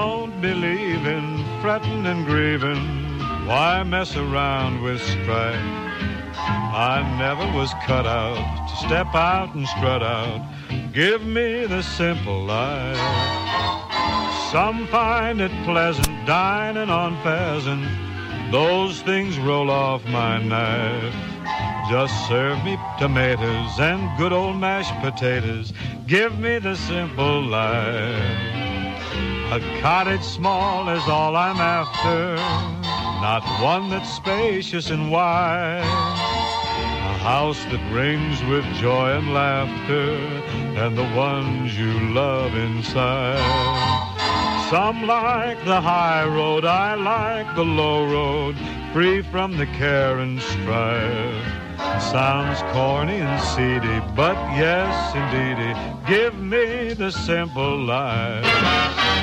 Don't believe in fretting and grieving. Why mess around with strife? I never was cut out to step out and strut out. Give me the simple life. Some find it pleasant dining on pheasant. Those things roll off my knife. Just serve me tomatoes and good old mashed potatoes. Give me the simple life. A cottage small is all I'm after, not one that's spacious and wide. A house that rings with joy and laughter, and the ones you love inside. Some like the high road, I like the low road, free from the care and strife. Sounds corny and seedy, but yes, indeedy, give me the simple life.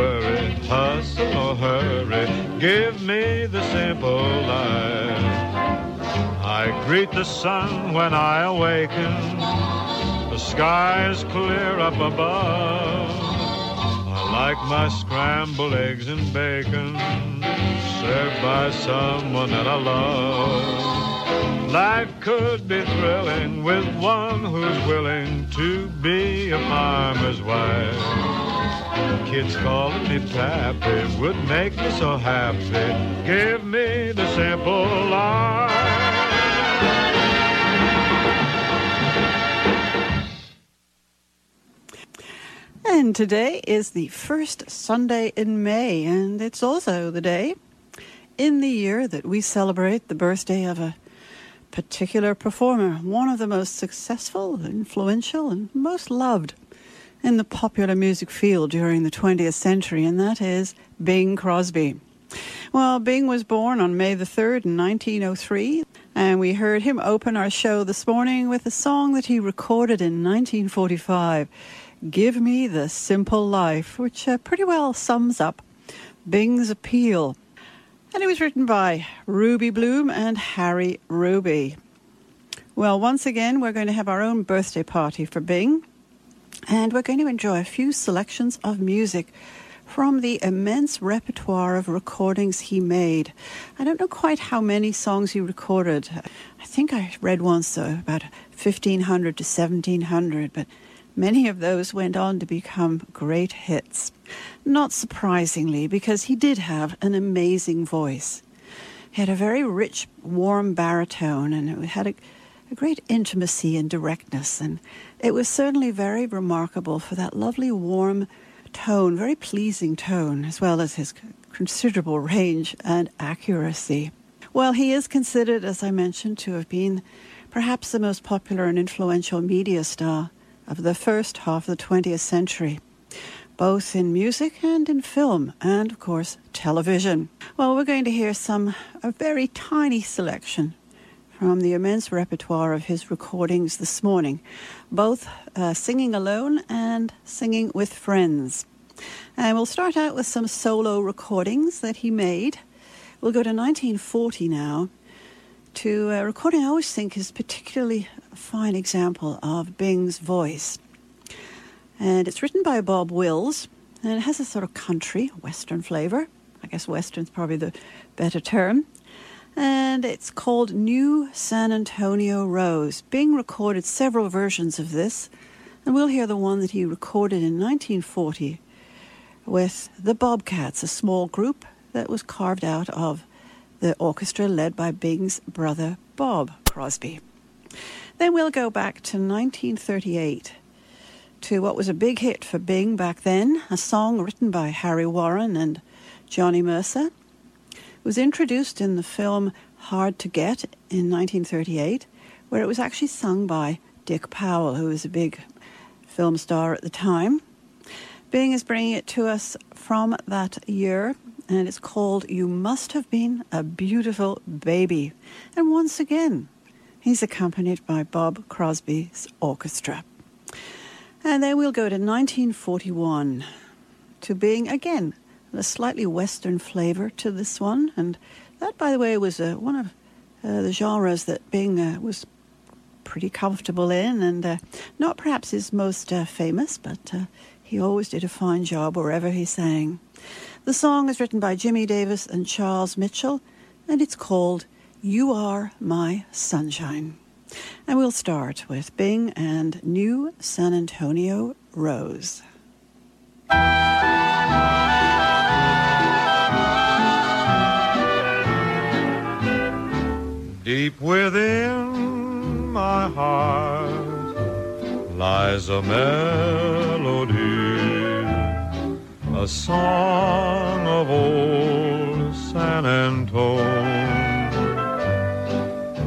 Worry, hustle or hurry. Give me the simple life. I greet the sun when I awaken. The sky is clear up above I like my scrambled eggs and bacon, served by someone that I love. Life could be thrilling with one who's willing to be a farmer's wife. Kids calling me pappy would make me so happy. Give me the simple life. And today is the first Sunday in May, and it's also the day in the year that we celebrate the birthday of a particular performer, one of the most successful, influential, and most loved in the popular music field during the 20th century, and that is Bing Crosby. Well, Bing was born on May the 3rd in 1903, and we heard him open our show this morning with a song that he recorded in 1945. Give Me the Simple Life, which uh, pretty well sums up Bing's appeal. And it was written by Ruby Bloom and Harry Ruby. Well, once again, we're going to have our own birthday party for Bing, and we're going to enjoy a few selections of music from the immense repertoire of recordings he made. I don't know quite how many songs he recorded. I think I read once uh, about 1500 to 1700, but many of those went on to become great hits. Not surprisingly, because he did have an amazing voice. He had a very rich, warm baritone, and it had a, a great intimacy and directness, and it was certainly very remarkable for that lovely, warm, tone, very pleasing tone, as well as his considerable range and accuracy. Well, he is considered, as I mentioned, to have been perhaps the most popular and influential media star of the first half of the 20th century, both in music and in film, and of course, television. Well, we're going to hear some, a very tiny selection from the immense repertoire of his recordings this morning, both uh, singing alone and singing with friends. And we'll start out with some solo recordings that he made. We'll go to 1940 now to a recording I always think is particularly a fine example of Bing's voice. And it's written by Bob Wills, and it has a sort of country, western flavor. I guess western's probably the better term and it's called New San Antonio Rose. Bing recorded several versions of this, and we'll hear the one that he recorded in 1940 with the Bobcats, a small group that was carved out of the orchestra led by Bing's brother Bob Crosby. Then we'll go back to 1938 to what was a big hit for Bing back then, a song written by Harry Warren and Johnny Mercer was introduced in the film Hard to Get in 1938, where it was actually sung by Dick Powell, who was a big film star at the time. Bing is bringing it to us from that year, and it's called You Must Have Been a Beautiful Baby. And once again, he's accompanied by Bob Crosby's orchestra. And then we'll go to 1941 to Bing again a slightly Western flavor to this one. And that, by the way, was uh, one of uh, the genres that Bing uh, was pretty comfortable in, and uh, not perhaps his most uh, famous, but uh, he always did a fine job wherever he sang. The song is written by Jimmy Davis and Charles Mitchell, and it's called You Are My Sunshine. And we'll start with Bing and New San Antonio Rose. Deep within my heart lies a melody, a song of old San Antone,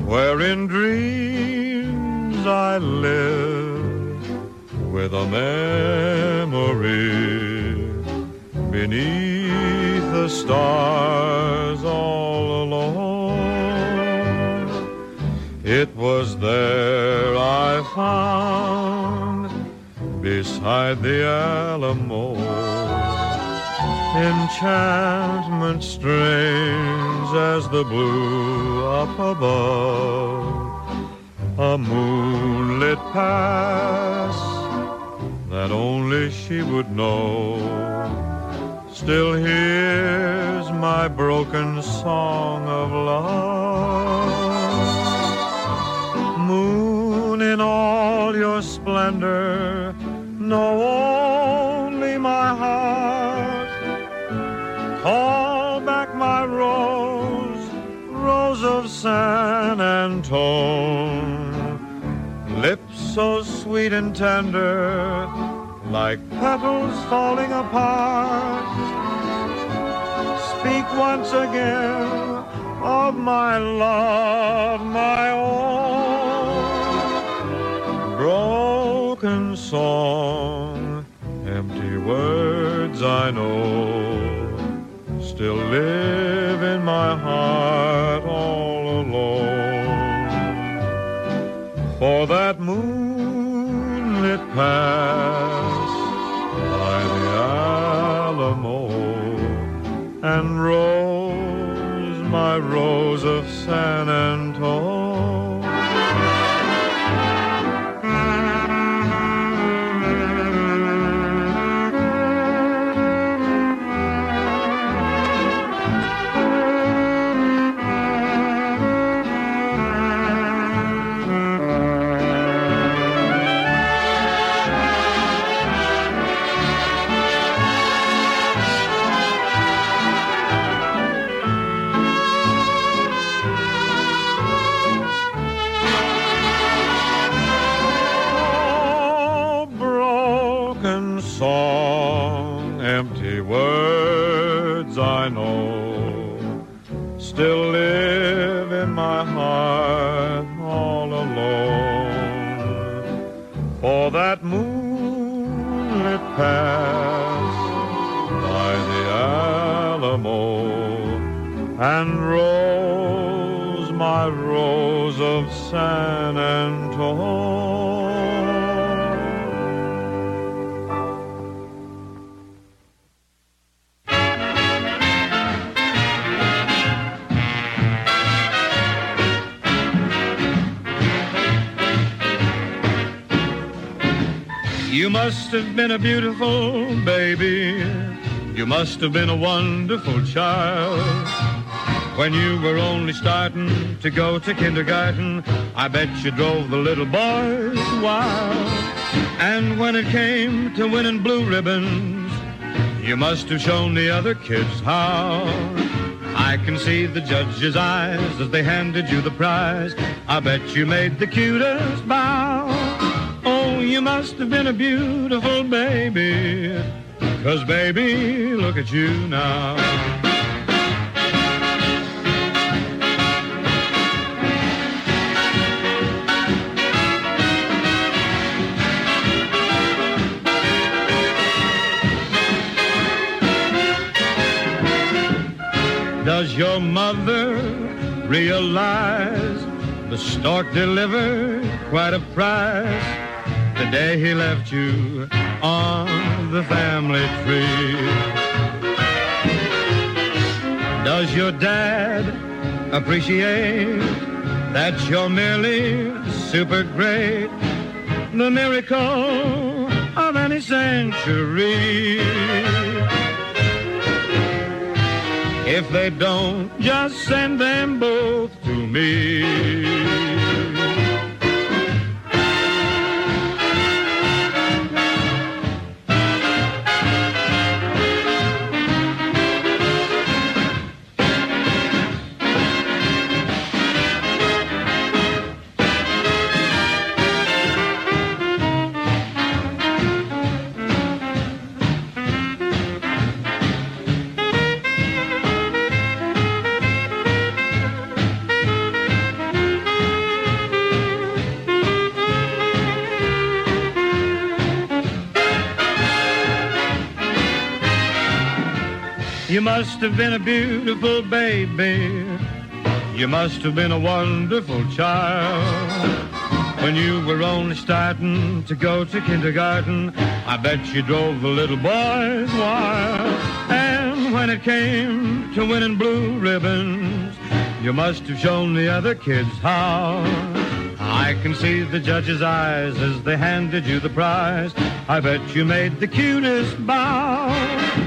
where in dreams I live with a memory beneath the stars all alone. It was there I found beside the Alamo. Enchantment strange as the blue up above, a moonlit pass that only she would know. Still hears my broken song of love in all your splendor, know only my heart. Call back my rose, rose of San Antone. Lips so sweet and tender, like petals falling apart. Speak once again of my love, my own. Broken song, empty words I know, still live in my heart all alone. For that moonlit pass by the Alamo and rose my rose San Antone. You must have been a beautiful baby. You must have been a wonderful child. When you were only starting to go to kindergarten, I bet you drove the little boys wild. And when it came to winning blue ribbons, you must have shown the other kids how. I can see the judge's eyes as they handed you the prize. I bet you made the cutest bow. Oh, you must have been a beautiful baby. Cause baby, look at you now. Mother realize the stork delivered quite a prize the day he left you on the family tree? Does your dad appreciate that you're merely super great? The miracle of any century. If they don't, just send them both to me. You must have been a beautiful baby. You must have been a wonderful child. When you were only starting to go to kindergarten, I bet you drove the little boys wild. And when it came to winning blue ribbons, you must have shown the other kids how. I can see the judge's eyes as they handed you the prize. I bet you made the cutest bow.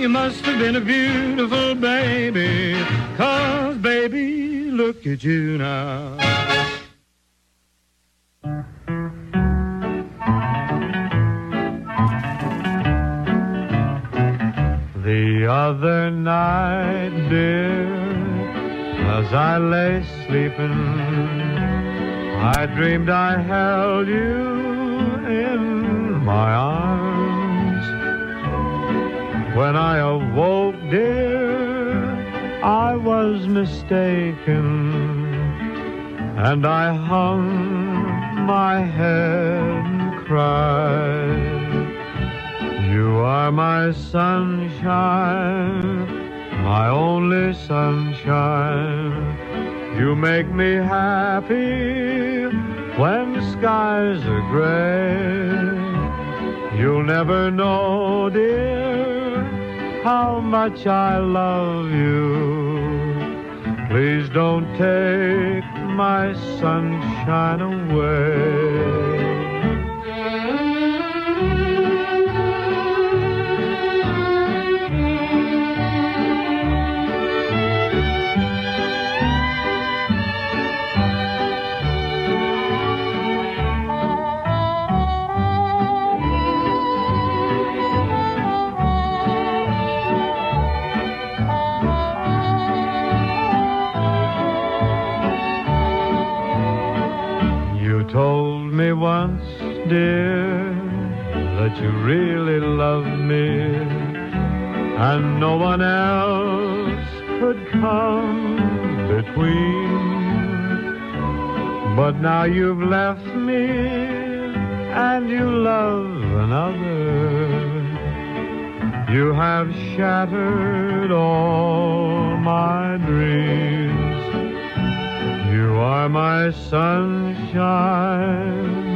You must have been a beautiful baby. Cause, baby, look at you now. The other night, dear, as I lay sleeping, I dreamed I held you in my arms. When I awoke, dear, I was mistaken, and I hung my head and cried. You are my sunshine, my only sunshine. You make me happy when skies are gray. You'll never know, dear, how much I love you. Please don't take my sunshine away. dear, that you really love me, and no one else could come between. But now you've left me, and you love another. You have shattered all my dreams. You are my sunshine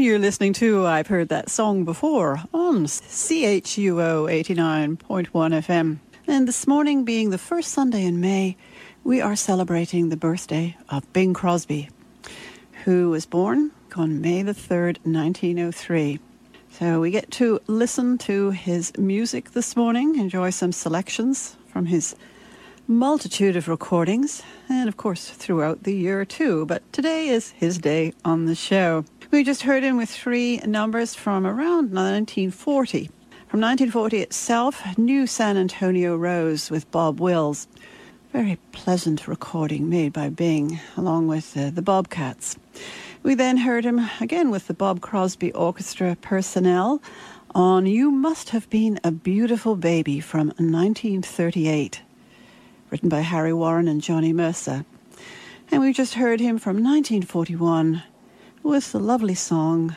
You're listening to I've Heard That Song Before on CHUO 89.1 FM. And this morning, being the first Sunday in May, we are celebrating the birthday of Bing Crosby, who was born on May the 3rd, 1903. So we get to listen to his music this morning, enjoy some selections from his multitude of recordings, and of course throughout the year too. But today is his day on the show. We just heard him with three numbers from around 1940. From 1940 itself, New San Antonio Rose with Bob Wills. Very pleasant recording made by Bing, along with uh, the Bobcats. We then heard him again with the Bob Crosby Orchestra personnel on You Must Have Been a Beautiful Baby from 1938, written by Harry Warren and Johnny Mercer. And we just heard him from 1941 with the lovely song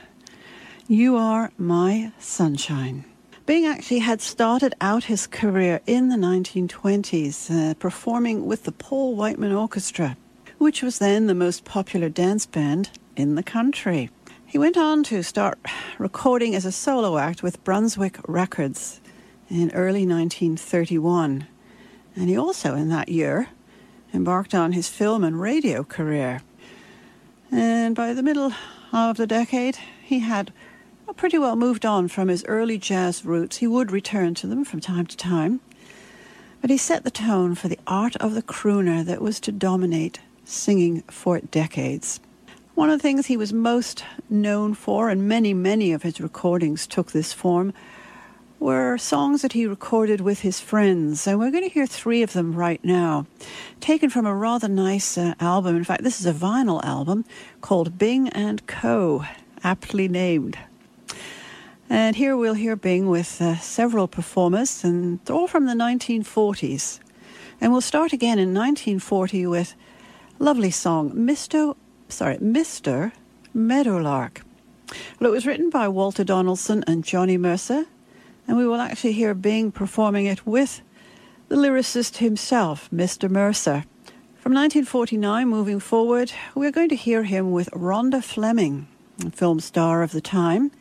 You Are My Sunshine. Bing actually had started out his career in the 1920s, uh, performing with the Paul Whiteman Orchestra, which was then the most popular dance band in the country. He went on to start recording as a solo act with Brunswick Records in early 1931. And he also, in that year, embarked on his film and radio career. And by the middle of the decade, he had pretty well moved on from his early jazz roots. He would return to them from time to time. But he set the tone for the art of the crooner that was to dominate singing for decades. One of the things he was most known for, and many, many of his recordings took this form, were songs that he recorded with his friends. And we're going to hear three of them right now, taken from a rather nice uh, album. In fact, this is a vinyl album called Bing and Co., aptly named. And here we'll hear Bing with uh, several performers, and all from the 1940s. And we'll start again in 1940 with lovely song, Mr. Sorry, Mr. Meadowlark. Well, it was written by Walter Donaldson and Johnny Mercer, and we will actually hear Bing performing it with the lyricist himself, Mr. Mercer. From 1949 moving forward, we're going to hear him with Rhonda Fleming, film star of the time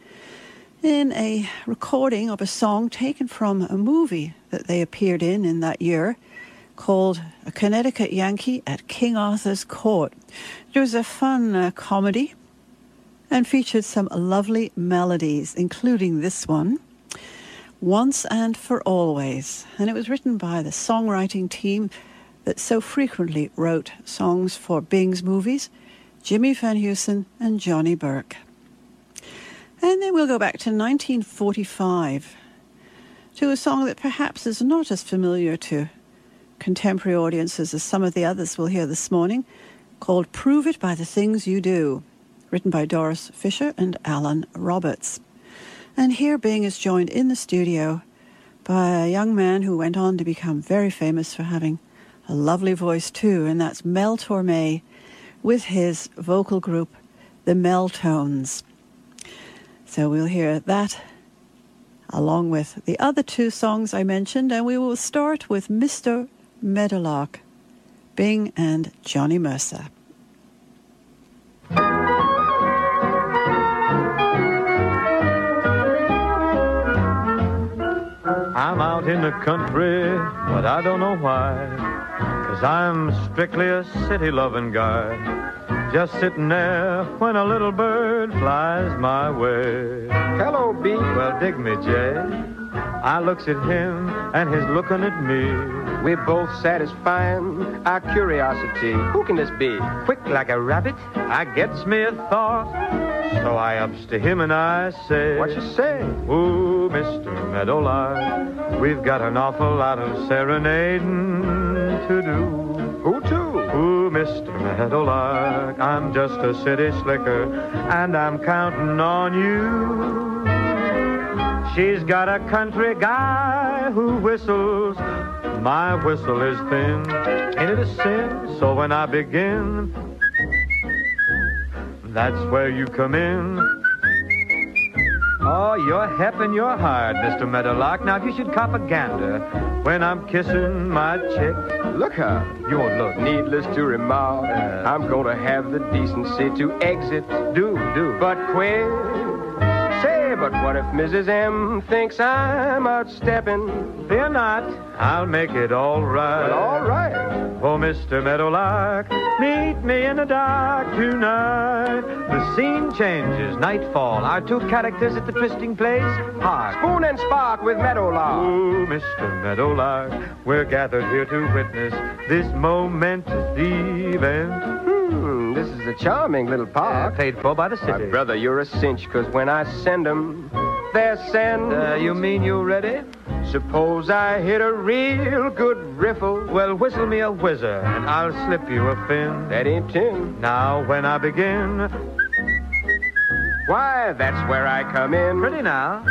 in a recording of a song taken from a movie that they appeared in in that year called A Connecticut Yankee at King Arthur's Court. It was a fun uh, comedy and featured some lovely melodies, including this one, Once and for Always. And it was written by the songwriting team that so frequently wrote songs for Bing's movies, Jimmy Van Heusen and Johnny Burke. And then we'll go back to 1945 to a song that perhaps is not as familiar to contemporary audiences as some of the others we'll hear this morning, called Prove It by the Things You Do, written by Doris Fisher and Alan Roberts. And here Bing is joined in the studio by a young man who went on to become very famous for having a lovely voice too, and that's Mel Torme with his vocal group, the Mel-Tones. So we'll hear that along with the other two songs I mentioned, and we will start with Mr. Meadowlark, Bing and Johnny Mercer. I'm out in the country, but I don't know why. Cause I'm strictly a city loving guy. Just sitting there when a little bird flies my way. Hello, B. Well, dig me, Jay. I looks at him and he's looking at me. We're both satisfying our curiosity. Who can this be? Quick like a rabbit, I gets me a thought. So I ups to him and I say, What you say? Ooh, Mr. Meadowlark, we've got an awful lot of serenading to do. Who to? Ooh, Mr. Meadowlark, I'm just a city slicker, and I'm counting on you. She's got a country guy who whistles. My whistle is thin. Ain't it a sin? So when I begin, that's where you come in. Oh, you're hep and you're hard, Mr. Meadowlark. Now, if you should cop a gander when I'm kissing my chick, Look her. you won't look. Needless to remark, Uh. I'm gonna have the decency to exit. Do, do. But quick. But what if Mrs. M thinks I'm outstepping? Fear not, I'll make it all right. Well, all right. Oh, Mr. Meadowlark, meet me in the dark tonight. The scene changes, nightfall. Our two characters at the twisting place, hark. Spoon and spark with Meadowlark. Oh, Mr. Meadowlark, we're gathered here to witness this momentous event. This is a charming little park. paid for by the My city. brother, you're a cinch, 'cause when I send 'em, they're sent. Uh, you mean you ready? Suppose I hit a real good riffle. Well, whistle me a whizzer, and I'll slip you a fin. That ain't tin. Now, when I begin, Why, that's where I come in. Pretty now.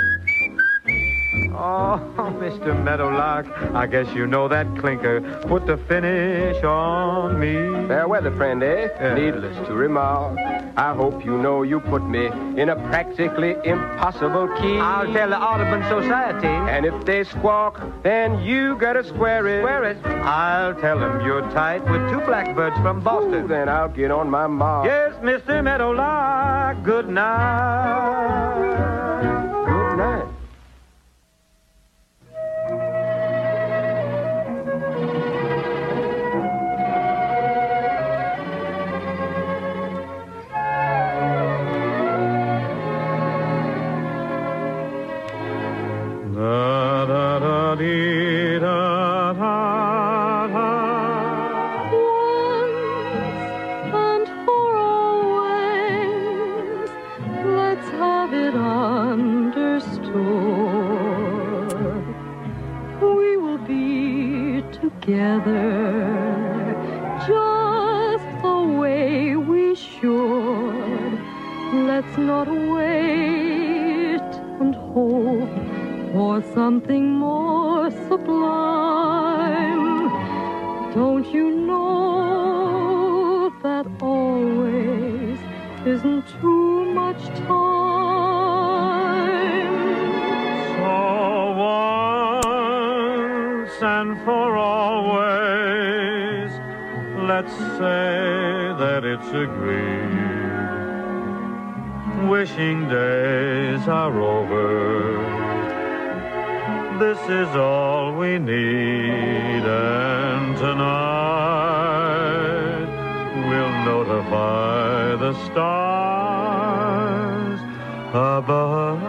Oh, Mr. Meadowlark, I guess you know that clinker put the finish on me. Fair weather, friend, eh? Needless to remark, I hope you know you put me in a practically impossible key. I'll tell the Audubon Society. And if they squawk, then you gotta square it. Square it. I'll tell them you're tight with two blackbirds from Ooh, Boston. then I'll get on my mark. Yes, Mr. Meadowlark, good night. Wait and hope for something more sublime. Don't you know that always isn't too much time? So once and for always, let's say that it's agreed. Wishing days are over. This is all we need, and tonight we'll notify the stars above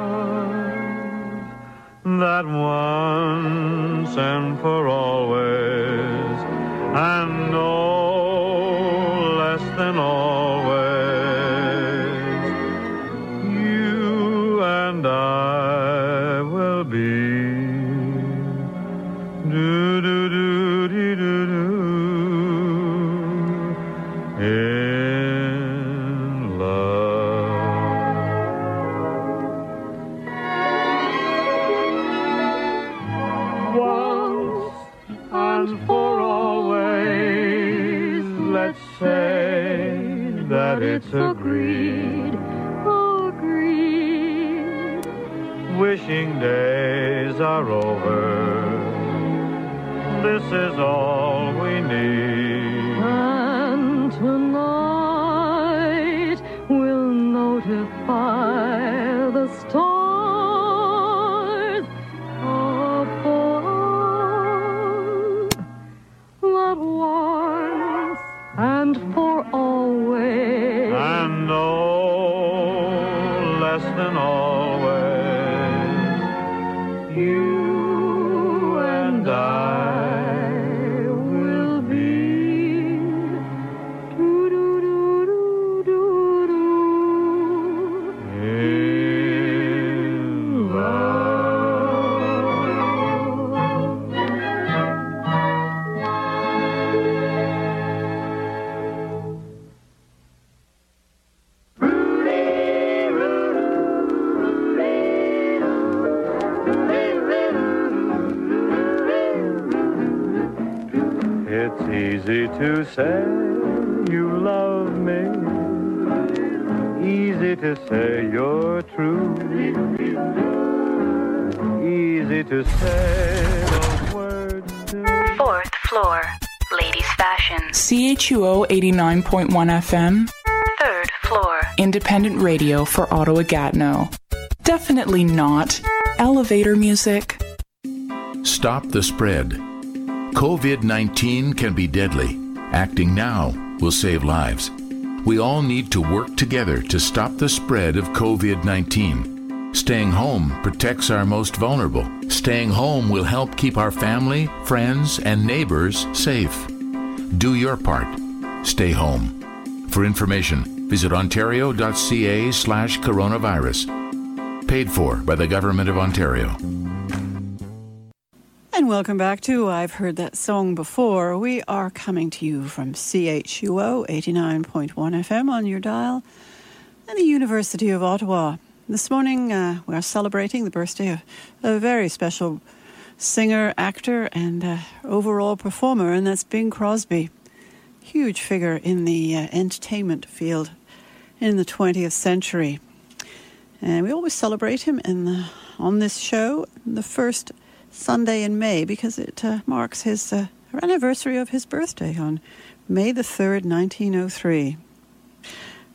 that once and for always, and are over. This is all 89.1 FM, Third floor, independent radio for Ottawa Gatineau. Definitely not elevator music. Stop the spread. COVID 19 can be deadly. Acting now will save lives. We all need to work together to stop the spread of COVID 19. Staying home protects our most vulnerable. Staying home will help keep our family, friends, and neighbors safe. Do your part. Stay home. For information, visit ontario.ca slash coronavirus. Paid for by the Government of Ontario. And welcome back to I've Heard That Song Before. We are coming to you from CHUO 89.1 FM on your dial and the University of Ottawa. This morning uh, we are celebrating the birthday of a very special singer, actor, and uh, overall performer, and that's Bing Crosby. Huge figure in the uh, entertainment field in the 20th century. And we always celebrate him in the, on this show, the first Sunday in May, because it uh, marks his uh, anniversary of his birthday on May the 3rd, 1903.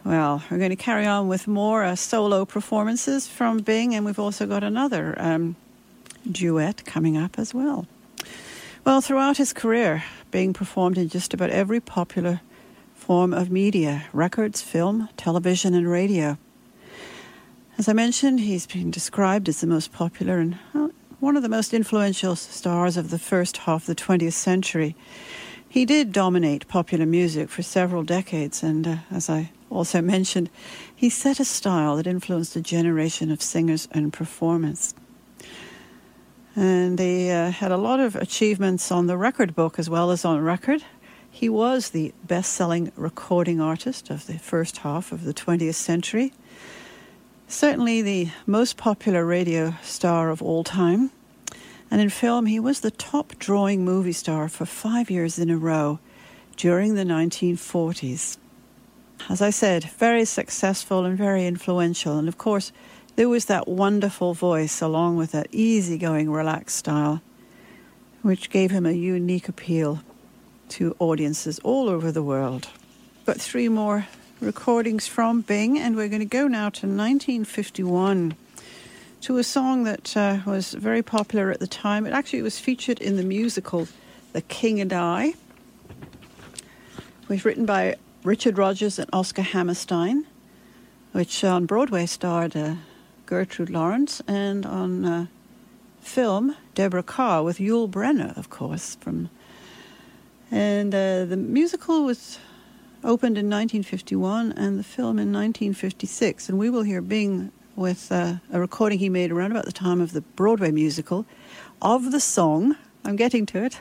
Well, we're going to carry on with more uh, solo performances from Bing, and we've also got another um, duet coming up as well. Well, throughout his career, Bing performed in just about every popular form of media records, film, television, and radio. As I mentioned, he's been described as the most popular and one of the most influential stars of the first half of the 20th century. He did dominate popular music for several decades, and uh, as I also mentioned, he set a style that influenced a generation of singers and performers. And he uh, had a lot of achievements on the record book as well as on record. He was the best selling recording artist of the first half of the 20th century. Certainly the most popular radio star of all time. And in film, he was the top drawing movie star for five years in a row during the 1940s. As I said, very successful and very influential. And of course, there was that wonderful voice along with that easygoing, relaxed style, which gave him a unique appeal to audiences all over the world. Got three more recordings from Bing, and we're going to go now to 1951 to a song that uh, was very popular at the time. It actually was featured in the musical The King and I. Was written by Richard Rodgers and Oscar Hammerstein, which on Broadway starred uh, Gertrude Lawrence, and on uh, film, Deborah Kerr with Yul Brynner, of course. From and uh, the musical was opened in 1951 and the film in 1956. And we will hear Bing with uh, a recording he made around about the time of the Broadway musical of the song. I'm getting to it.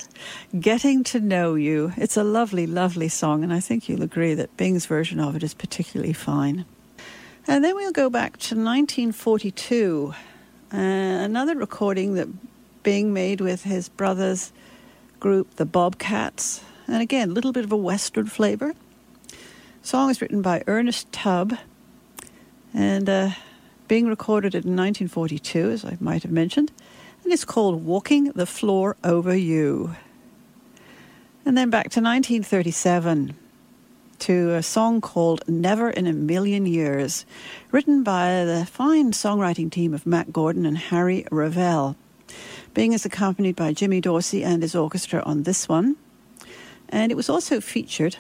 Getting to Know You. It's a lovely, lovely song, and I think you'll agree that Bing's version of it is particularly fine. And then we'll go back to 1942, uh, another recording that Bing made with his brothers group, the Bobcats. And again, a little bit of a Western flavor. song is written by Ernest Tubb and uh, being recorded in 1942, as I might have mentioned. And it's called Walking the Floor Over You. And then back to 1937 to a song called Never in a Million Years, written by the fine songwriting team of Mack Gordon and Harry Revel. Bing is accompanied by Jimmy Dorsey and his orchestra on this one. And it was also featured,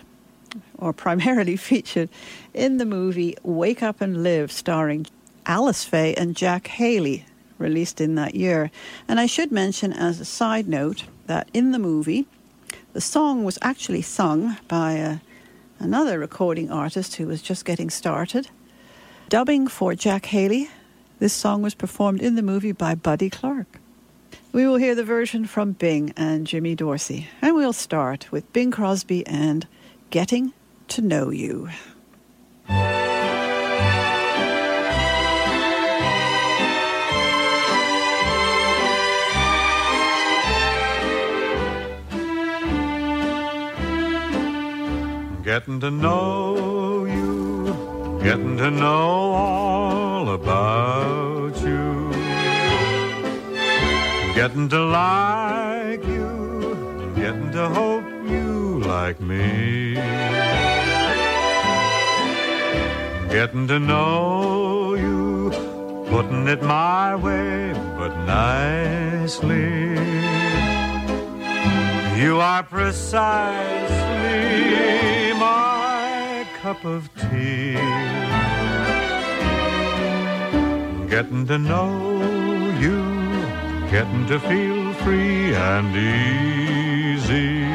or primarily featured, in the movie Wake Up and Live, starring Alice Faye and Jack Haley, released in that year. And I should mention, as a side note, that in the movie, the song was actually sung by uh, another recording artist who was just getting started. Dubbing for Jack Haley, this song was performed in the movie by Buddy Clark. We will hear the version from Bing and Jimmy Dorsey, and we'll start with Bing Crosby and Getting to Know You. Getting to know you, getting to know all about you. Getting to like you, getting to hope you like me. Getting to know you, putting it my way, but nicely. You are precisely my cup of tea. Getting to know you, getting to feel free and easy.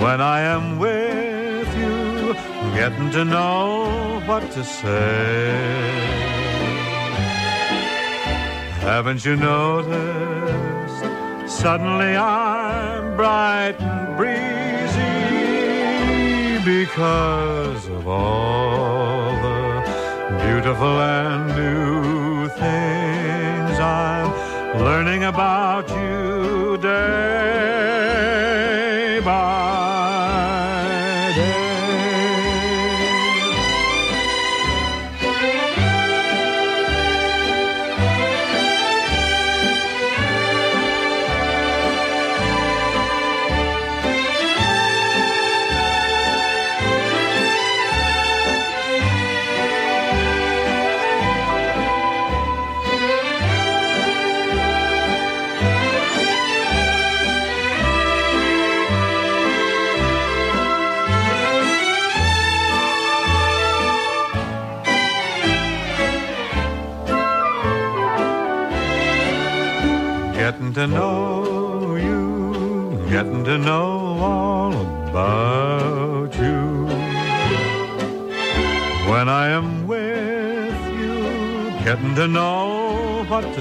When I am with you, getting to know what to say. Haven't you noticed? Suddenly I'm bright and breezy because of all the beautiful and new things I'm learning about you day by ah.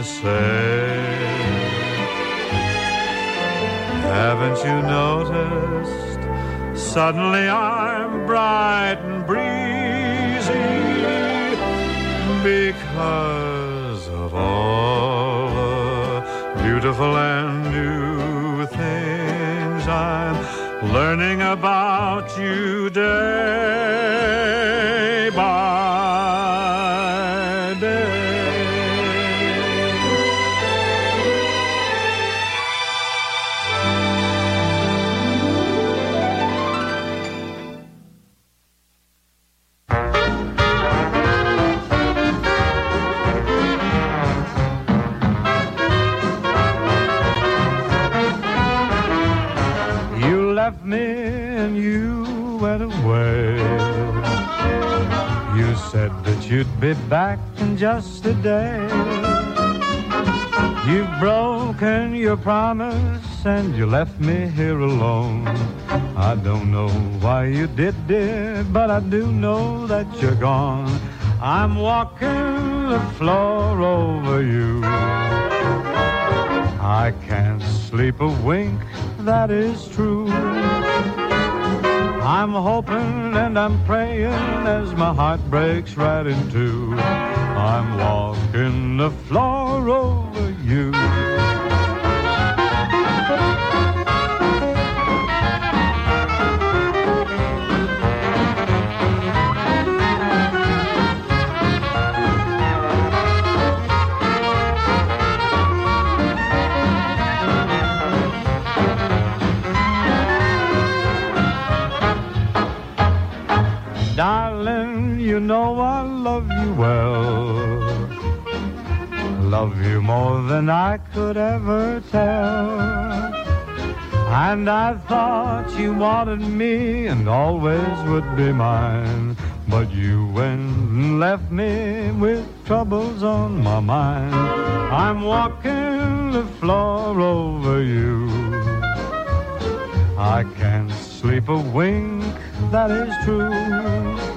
Say. Haven't you noticed? Suddenly I'm bright and breezy because of all the beautiful and new things I'm learning about back in just a day. You've broken your promise and you left me here alone. I don't know why you did it, but I do know that you're gone. I'm walking the floor over you. I can't sleep a wink, that is true. I'm hoping and I'm praying as my heart breaks right in two. I'm walking the floor over you. Darling, you know I love you well. Love you more than I could ever tell. And I thought you wanted me and always would be mine. But you went and left me with troubles on my mind. I'm walking the floor over you. I can't sleep a wink, that is true.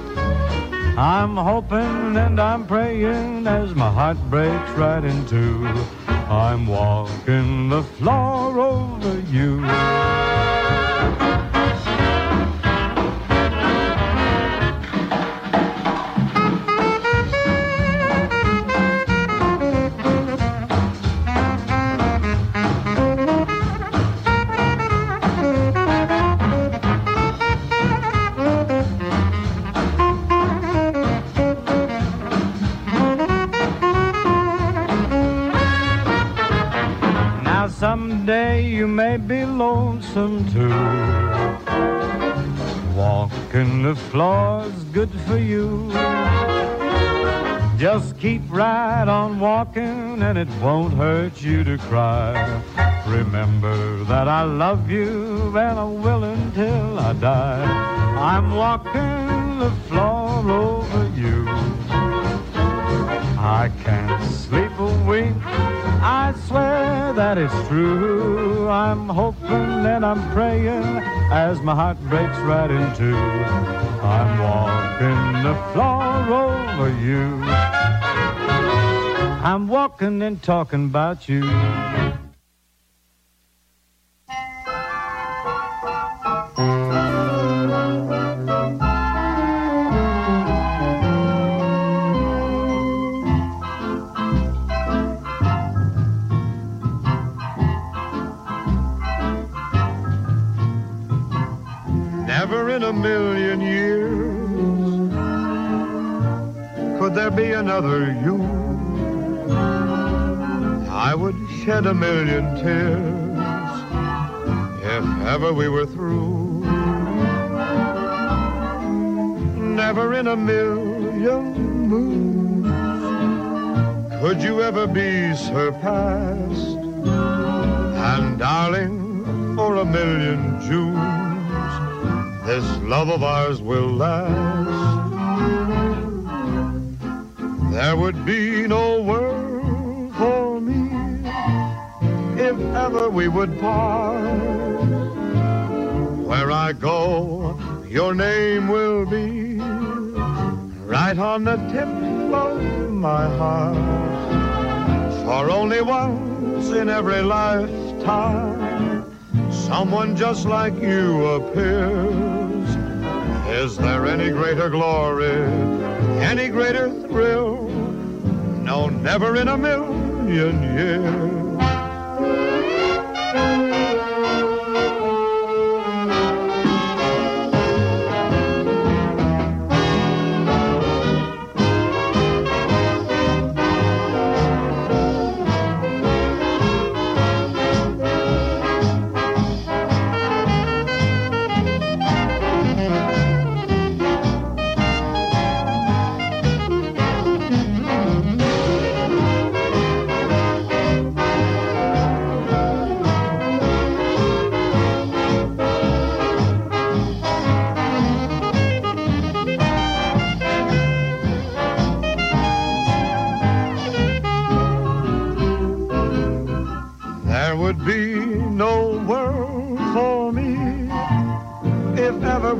I'm hoping and I'm praying as my heart breaks right in two. I'm walking the floor over you. Too. Walking the floor's good for you. Just keep right on walking and it won't hurt you to cry. Remember that I love you and I will until I die. I'm walking the floor over you. I can't sleep a wink. I swear that it's true. I'm hoping and I'm praying as my heart breaks right in two. I'm walking the floor over you. I'm walking and talking about you. Another you. I would shed a million tears if ever we were through. Never in a million moons could you ever be surpassed. And darling, for a million Junes this love of ours will last. There would be no world for me if ever we would part. Where I go, your name will be right on the tip of my heart. For only once in every lifetime someone just like you appears. Is there any greater glory, any greater thrill? No, never in a million years.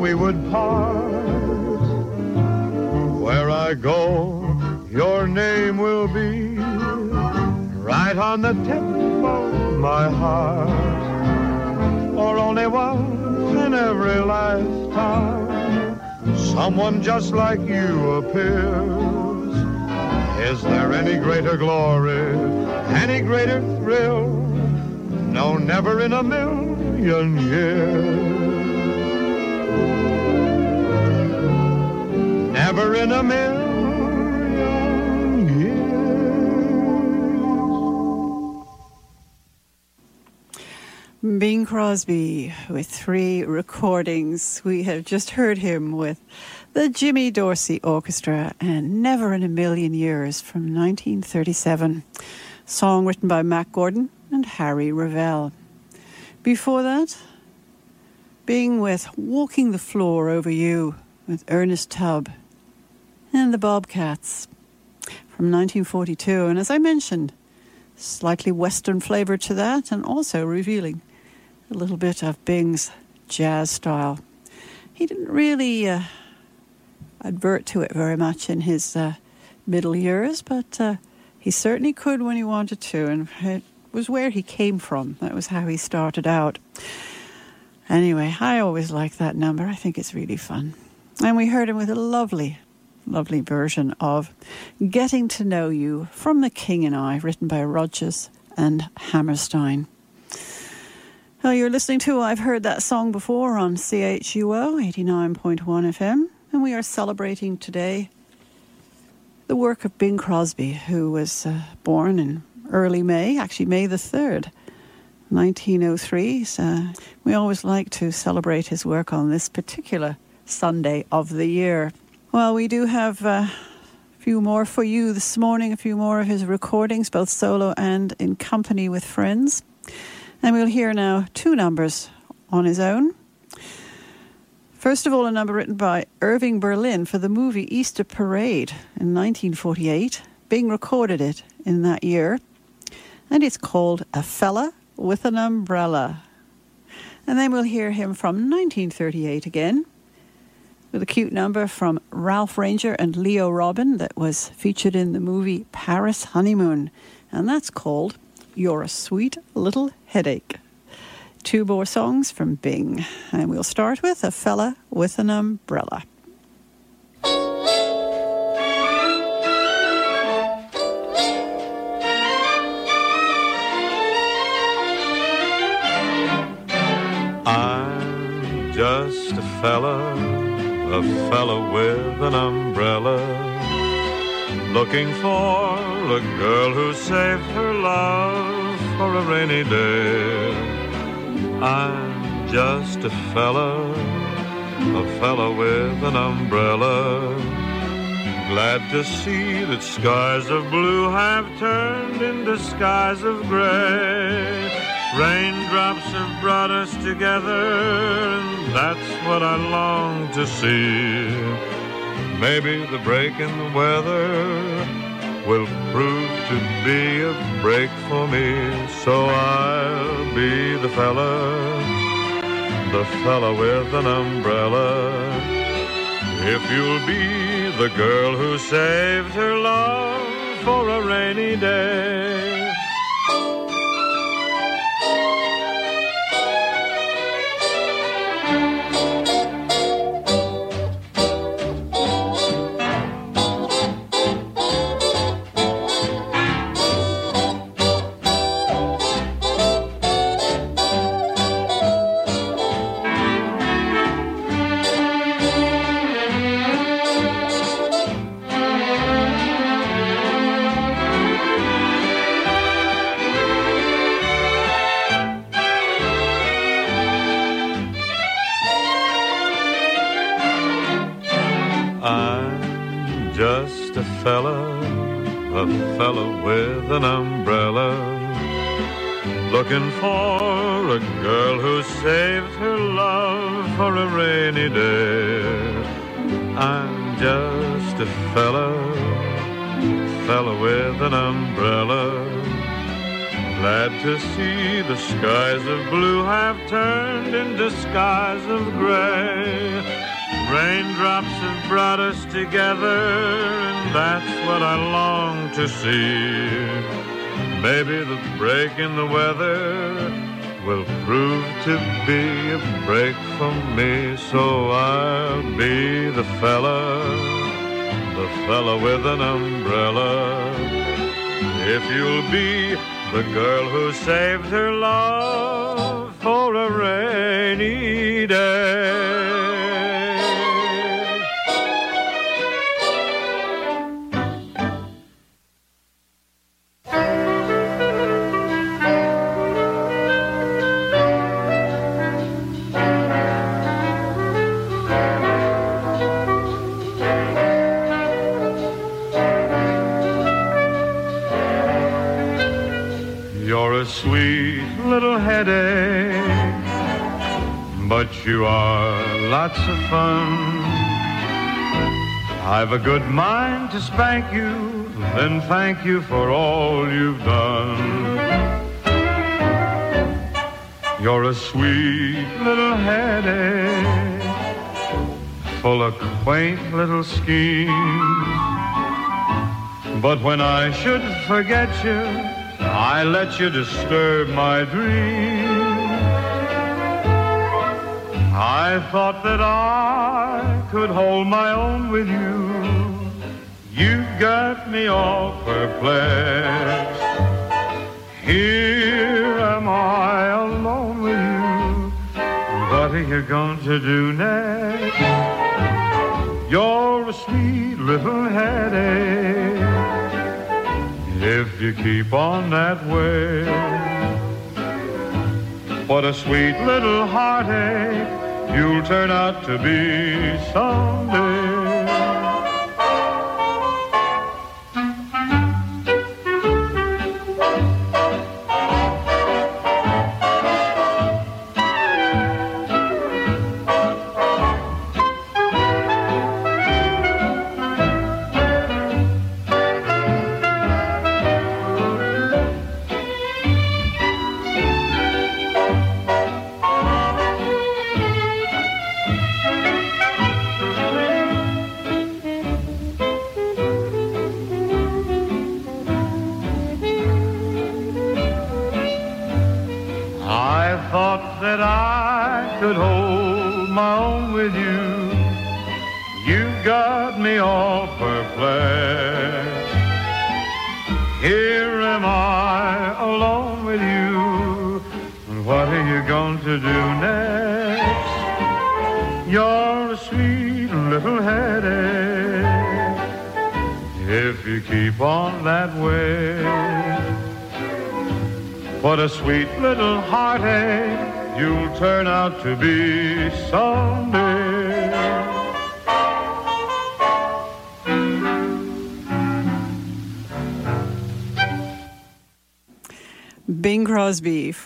We would part. Where I go, your name will be right on the tip of my heart. For only once in every lifetime, someone just like you appears. Is there any greater glory, any greater thrill? No, never in a million years. Never in a million years. Bing Crosby with three recordings. We have just heard him with the Jimmy Dorsey Orchestra and Never in a Million Years from 1937. Song written by Mack Gordon and Harry Revel. Before that, Bing with Walking the Floor Over You with Ernest Tubb and the Bobcats from 1942. And as I mentioned, slightly Western flavour to that and also revealing a little bit of Bing's jazz style. He didn't really uh, advert to it very much in his uh, middle years, but uh, he certainly could when he wanted to, and it was where he came from. That was how he started out. Anyway, I always like that number. I think it's really fun. And we heard him with a lovely, lovely version of Getting to Know You from The King and I, written by Rodgers and Hammerstein. Well, you're listening to I've Heard That Song Before on CHUO 89.1 FM, and we are celebrating today the work of Bing Crosby, who was uh, born in early May, actually May the 3rd, 1903. So we always like to celebrate his work on this particular Sunday of the year. Well, we do have uh, a few more for you this morning, a few more of his recordings, both solo and in company with friends. And we'll hear now two numbers on his own. First of all, a number written by Irving Berlin for the movie Easter Parade in 1948. Bing recorded it in that year. And it's called A Fella with an Umbrella. And then we'll hear him from 1938 again with a cute number from Ralph Rainger and Leo Robin that was featured in the movie Paris Honeymoon. And that's called You're a Sweet Little Headache. Two more songs from Bing. And we'll start with A Fella with an Umbrella. I'm just a fella, a fellow with an umbrella, looking for a girl who saved her love for a rainy day. I'm just a fellow, a fellow with an umbrella, glad to see that skies of blue have turned into skies of gray. Raindrops have brought us together, and that's what I long to see. Maybe the break in the weather will prove to be a break for me, so I'll be the fella, the fella with an umbrella. If you'll be the girl who saved her love for a rainy day. Skies of blue have turned into skies of gray. Raindrops have brought us together, and that's what I long to see. Maybe the break in the weather will prove to be a break for me, so I'll be the fella, the fella with an umbrella. If you'll be the girl who saved her love for a rainy day. But you are lots of fun. I've a good mind to spank you, then thank you for all you've done. You're a sweet little headache, full of quaint little schemes. But when I should forget you, I let you disturb my dreams. I thought that I could hold my own with you. You got me all perplexed. Here am I alone with you. What are you going to do next? You're a sweet little headache if you keep on that way. What a sweet little heartache you'll turn out to be someday.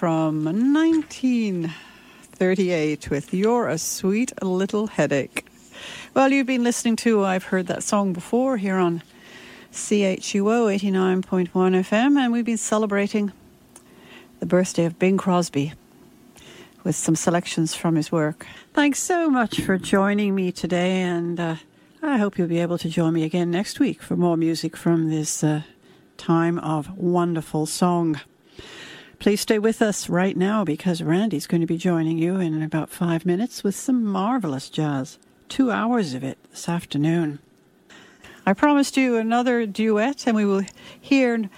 From 1938 with You're a Sweet Little Headache. Well, you've been listening to I've Heard That Song Before here on CHUO 89.1 FM, and we've been celebrating the birthday of Bing Crosby with some selections from his work. Thanks so much for joining me today, and uh, I hope you'll be able to join me again next week for more music from this uh, time of wonderful song. Please stay with us right now because Randy's going to be joining you in about five minutes with some marvelous jazz. Two hours of it this afternoon. I promised you another duet, and we will hear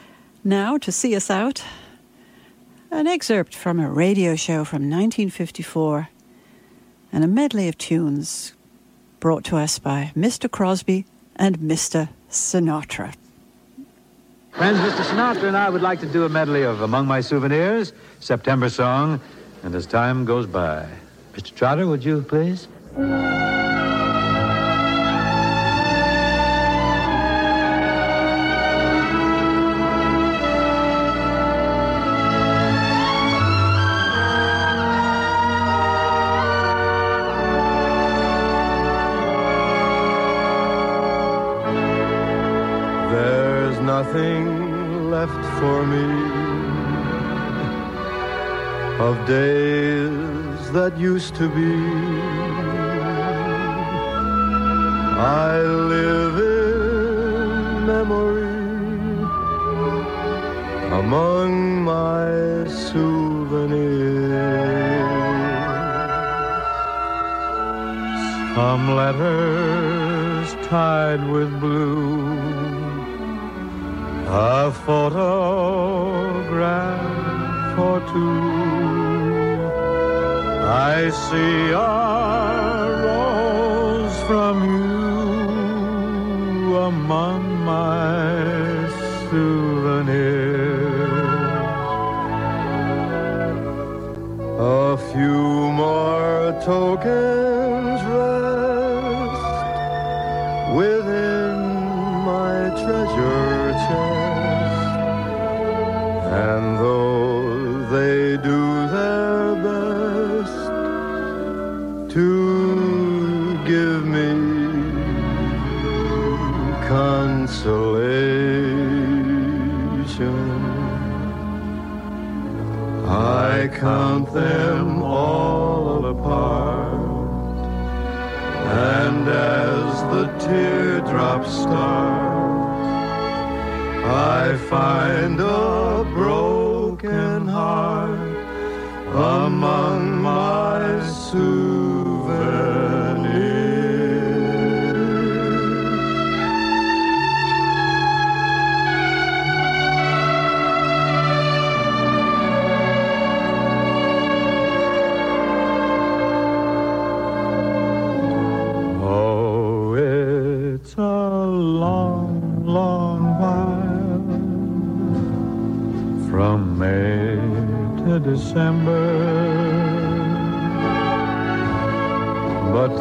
now to see us out an excerpt from a radio show from 1954 and a medley of tunes brought to us by Mr. Crosby and Mr. Sinatra. Friends, Mr. Sinatra and I would like to do a medley of Among My Souvenirs, September Song, and As Time Goes By. Mr. Trotter, would you please? Days that used to be. I live in memory among my souvenirs. Some letters tied with blue a photograph or two. I see a rose from you among my souvenirs. A few more tokens rest within my treasure chest.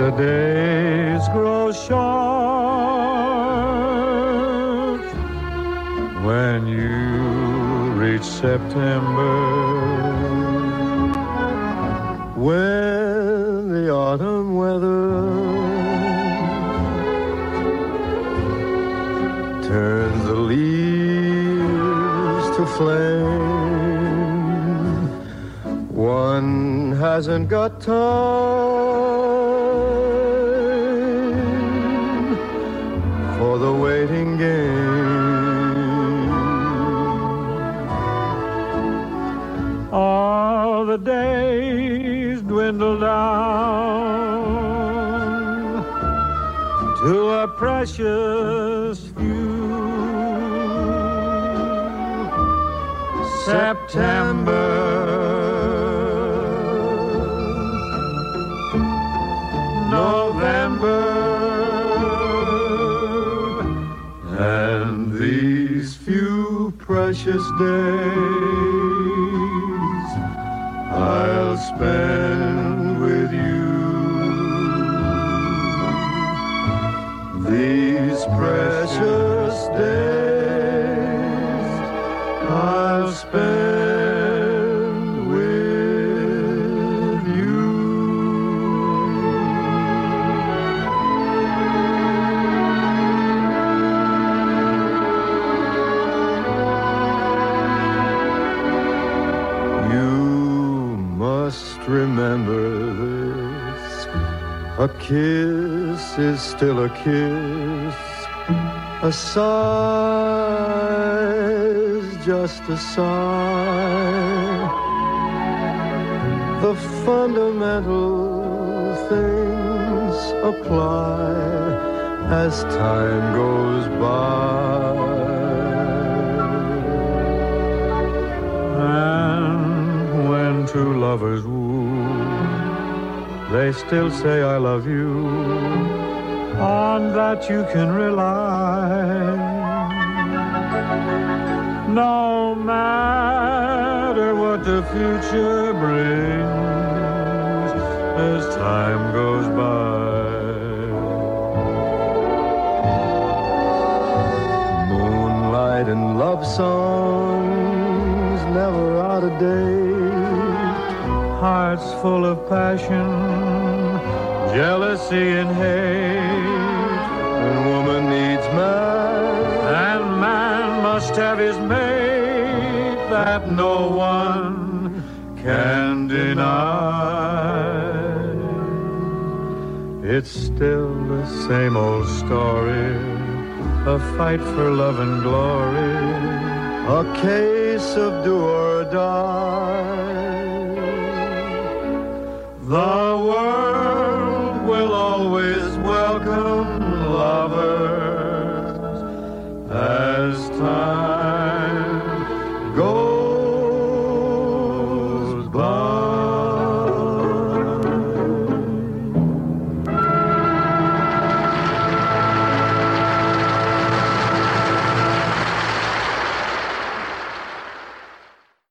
The days grow short when you reach September. When the autumn weather turns the leaves to flame, one hasn't got time down to a precious few. September, November, and these few precious days I'll spend with you. Kiss is still a kiss. A sigh's just a sigh. The fundamental things apply as time goes by. And when two lovers they still say I love you. On that you can rely. No matter what the future brings as time goes by. Moonlight and love songs never out of date. Hearts full of passion, jealousy and hate. And woman needs man, and man must have his mate that no one can deny. It's still the same old story, a fight for love and glory, a case of do or die. The world always welcome lovers as time.